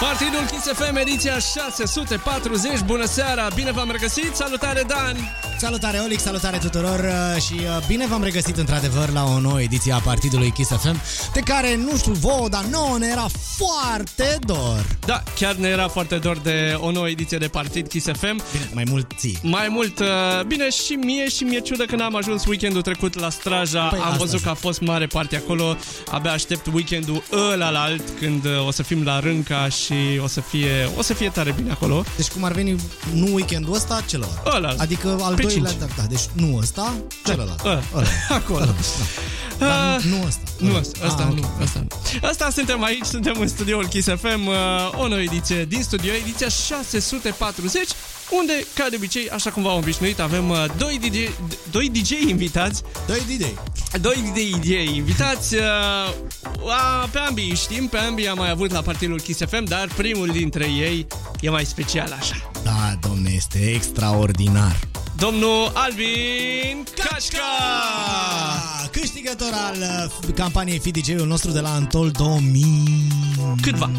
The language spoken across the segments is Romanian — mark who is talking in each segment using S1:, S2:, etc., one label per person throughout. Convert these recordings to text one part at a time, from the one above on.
S1: Partidul Kiss FM, ediția 640. Bună seara, bine v-am regăsit. Salutare, Dan!
S2: Salutare, Olic, salutare tuturor uh, și uh, bine v-am regăsit într-adevăr la o nouă ediție a Partidului Kiss FM, de care, nu știu vouă, dar nouă ne era foarte dor.
S1: Da, chiar ne era foarte dor de o nouă ediție de Partid Kiss FM.
S2: Bine, mai mult ție.
S1: Mai mult, uh, bine și mie și mie ciudă când am ajuns weekendul trecut la Straja.
S2: Păi,
S1: am
S2: asta
S1: văzut
S2: zic.
S1: că a fost mare parte acolo. Abia aștept weekendul ăla la alt când uh, o să fim la Rânca și o să fie, o să fie tare bine acolo.
S2: Deci cum ar veni nu weekendul ăsta, celălalt.
S1: Ăla.
S2: Adică al
S1: Pe
S2: doilea,
S1: cinci.
S2: da, da, deci nu ăsta, celălalt.
S1: Ăla.
S2: Ăla.
S1: Acolo.
S2: Ăla, da. Dar
S1: Ah.
S2: nu ăsta.
S1: Nu
S2: Ăla.
S1: asta, asta
S2: Ah,
S1: nu,
S2: ok.
S1: asta nu. Asta suntem aici, suntem în studioul Kiss FM, uh, o nouă ediție din studio, ediția 640, unde, ca de obicei, așa cum v-am obișnuit, avem uh, doi DJ, doi DJ invitați,
S2: Doi DJ.
S1: doi DJ invitați, uh, a, pe ambii îi știm, pe ambii am mai avut la partidul Kiss FM, dar primul dintre ei e mai special așa.
S2: Da, domne, este extraordinar.
S1: Domnul Alvin Cașca!
S2: Ah, Câștigător al uh, campaniei Fi DJ-ul nostru de la Antol 2000...
S1: Câtva?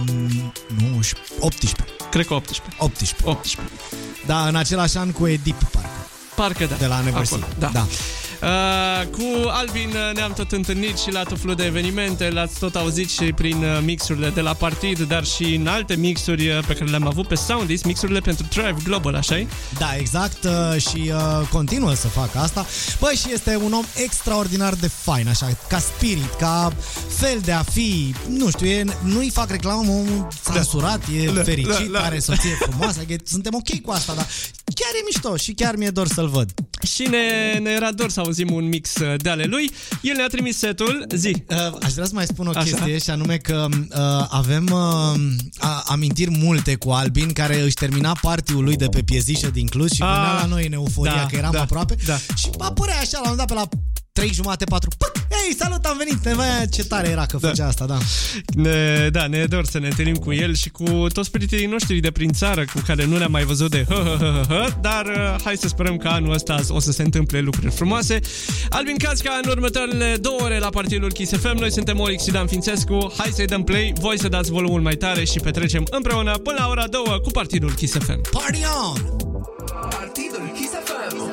S2: 19, 18.
S1: Cred că 18.
S2: 18.
S1: 18.
S2: Da, în același an cu Edip, parcă.
S1: Parcă da.
S2: De la Neversea.
S1: Acolo, da.
S2: Da.
S1: Uh, cu Alvin uh, ne-am tot întâlnit și la tot felul de evenimente, l-ați tot auzit și prin uh, mixurile de la partid, dar și în alte mixuri uh, pe care le-am avut pe Soundis, mixurile pentru Drive Global, așa -i?
S2: Da, exact uh, și uh, continuă să facă asta. Băi, și este un om extraordinar de fain, așa, ca spirit, ca fel de a fi, nu știu, e, nu-i fac reclamă, omul censurat, e
S1: Da,
S2: fericit,
S1: da, da.
S2: are soție frumoasă, că suntem ok cu asta, dar chiar e mișto și chiar mi-e dor să-l văd.
S1: Și ne, ne era dor să auzim un mix uh, de ale lui. El ne-a trimis setul, zi.
S2: Uh, aș vrea să mai spun o
S1: Așa.
S2: chestie și anume că uh, avem uh, a, amintiri multe cu Albin care își termina partiul lui de pe piezișă din Cluj și
S1: Ah,
S2: venea la noi în euforia
S1: da,
S2: că eram
S1: da,
S2: aproape
S1: da.
S2: și apărea așa la un moment dat pe la 3 jumate, 4 Hei, salut, am venit! Ne vai, ce tare era că făcea asta, da.
S1: Ne, da, ne e dor să ne întâlnim cu el și cu toți prietenii noștri de prin țară cu care nu ne-am mai văzut de hă, hă, hă, hă, hă, dar uh, hai să sperăm că anul ăsta o să se întâmple lucruri frumoase. Albin Casca în următoarele două ore la partidul Kiss FM. Noi suntem Olix și Dan Fințescu. Hai să-i dăm play, voi să dați volumul mai tare și petrecem împreună până la ora 2 cu partidul Kiss FM.
S2: Party on!
S3: Partidul Kiss FM.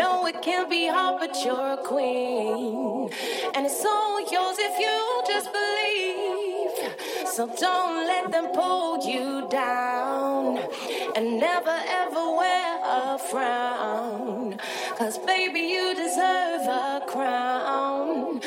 S4: know it can be hard, but you're a queen. And it's all yours if you just believe. So don't let them pull you down. And never ever wear a frown. Cause baby, you deserve a crown.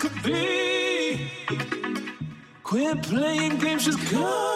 S5: Could be. Quit playing games, just come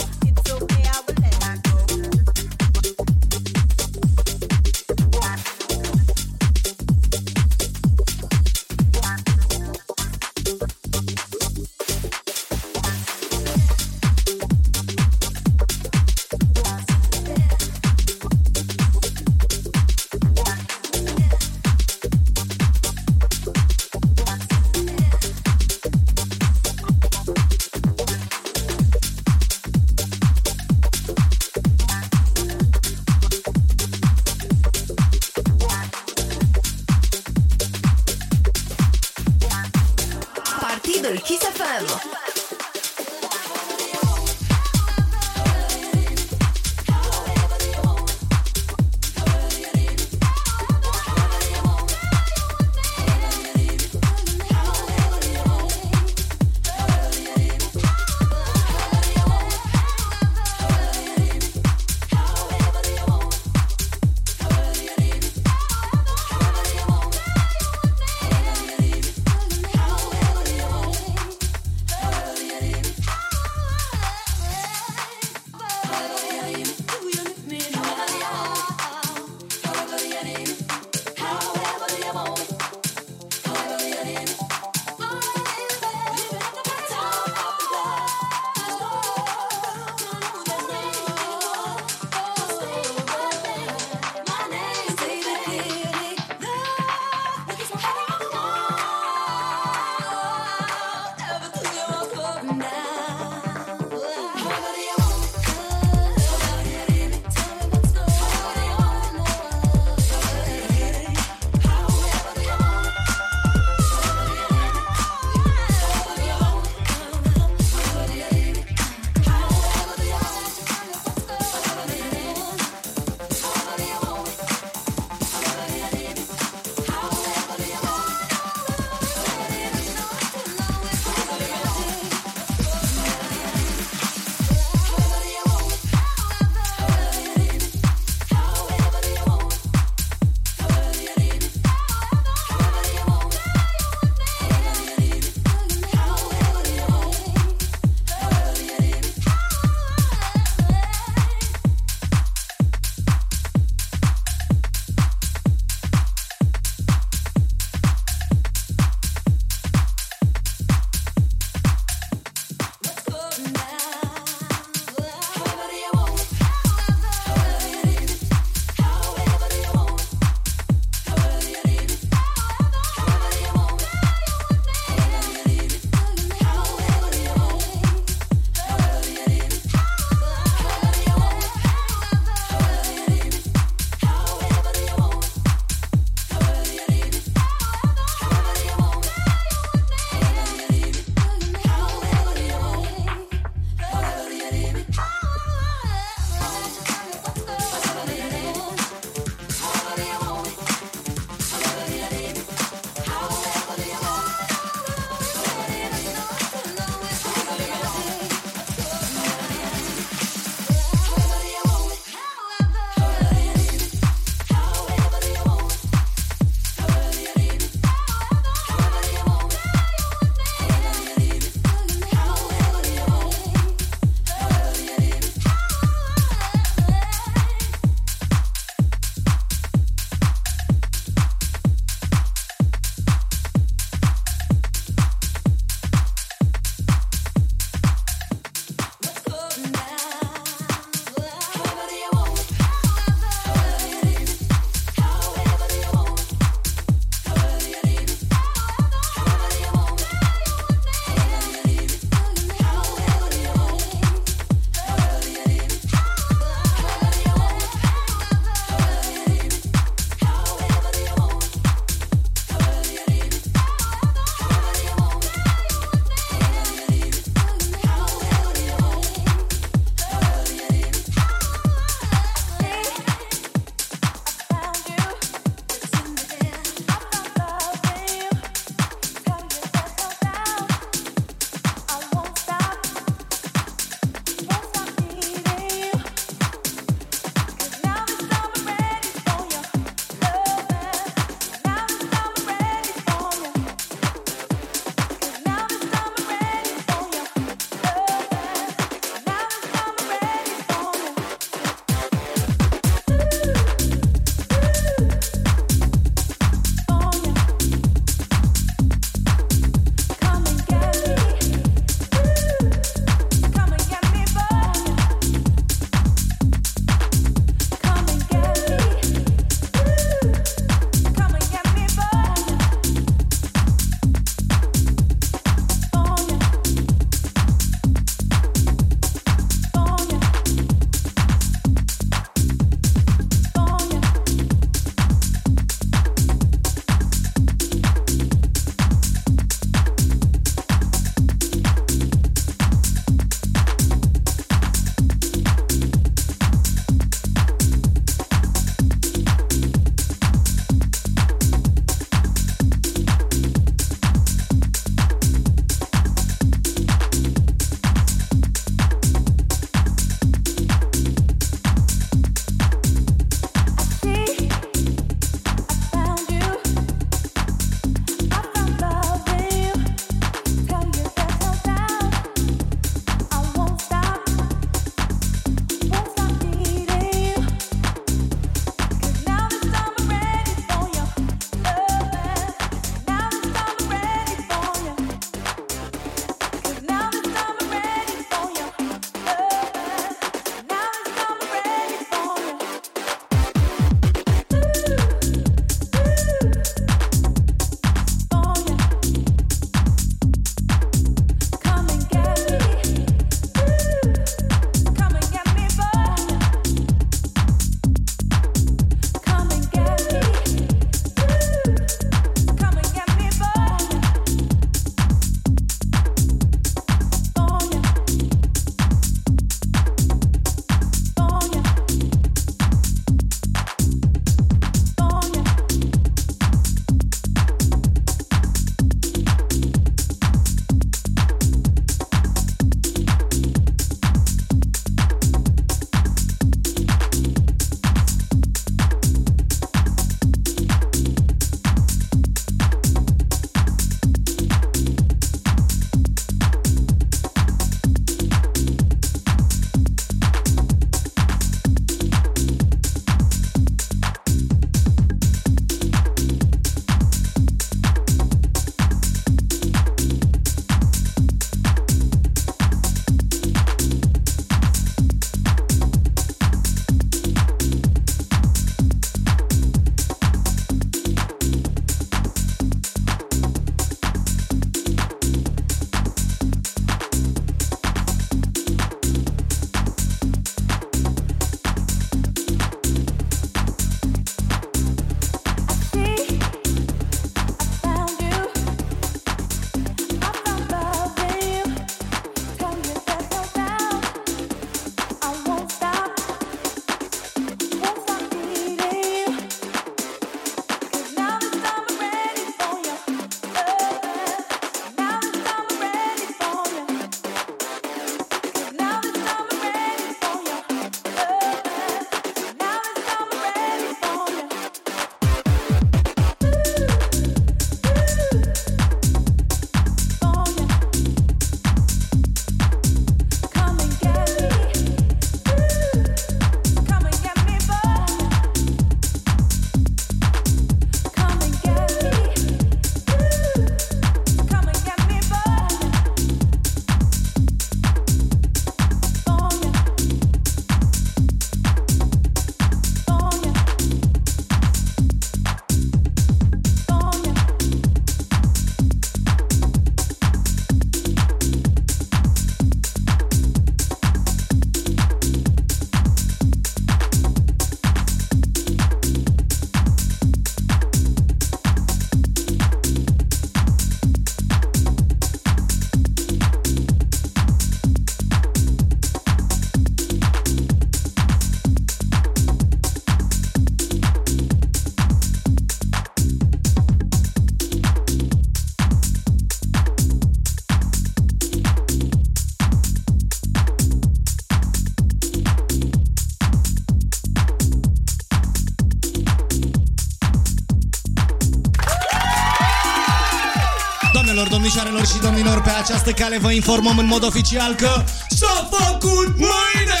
S2: domnișoarelor și domnilor, pe această cale vă informăm în mod oficial că s-a făcut mâine!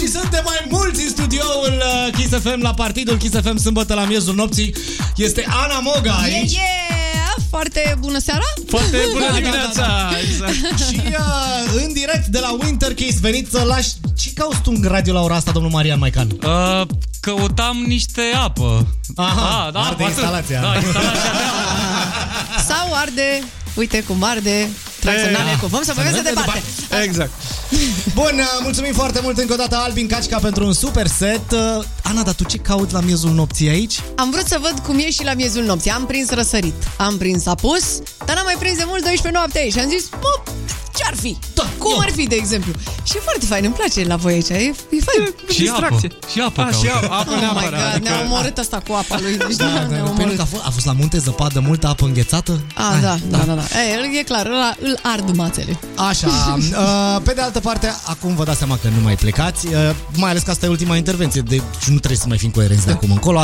S2: și suntem mai mulți în studioul uh, Kiss FM la partidul Kiss FM sâmbătă la miezul nopții. Este Ana Moga
S6: Yeah,
S2: aici.
S6: yeah! Foarte bună seara!
S1: Foarte bună
S2: Da, da,
S1: dimineața!
S2: da, da.
S1: Exact.
S2: Și uh, în direct de la Winter Kiss venit să lași... Ce cauți tu în radio la ora asta, domnul Marian Maican?
S7: Uh, căutam niște apă.
S2: Aha,
S7: Ah, da,
S2: arde
S7: atât.
S2: instalația.
S7: Da, instalația.
S6: Sau arde, uite cum arde, tracționale cu fum, să mergem
S2: mergem
S6: departe.
S1: Exact.
S2: Bun, uh, mulțumim foarte mult încă o dată Albin Cacica pentru un super set. Uh, Ana, dar tu ce cauți la miezul nopții aici?
S6: Am vrut să văd cum e și la miezul nopții. Am prins răsărit, am prins apus, dar n-am mai prins de mult 12 noapte și am zis, mă, ce-ar fi?
S2: Da,
S6: cum
S2: eu.
S6: ar fi, de exemplu? Și e foarte fain, îmi place la voi aici, e, e fain.
S7: Și apă.
S1: Distracție.
S7: Și apă
S1: A, și
S7: caut.
S1: apă, apă
S6: Oh my
S1: neapărat.
S6: God, ne-a omorât asta cu apa lui. Deci da,
S2: Da,
S6: ne-a
S2: pentru
S6: omorât.
S2: că a fost, a fost la munte zăpadă, multă apă înghețată?
S6: A, da, da, da, da. E, e clar, ăla, îl ard mațele.
S2: Așa, uh, pe de altă parte, acum vă dați seama că nu mai plecați, uh, mai ales că asta e ultima intervenție, deci nu trebuie să mai fim coerenți de acum încolo.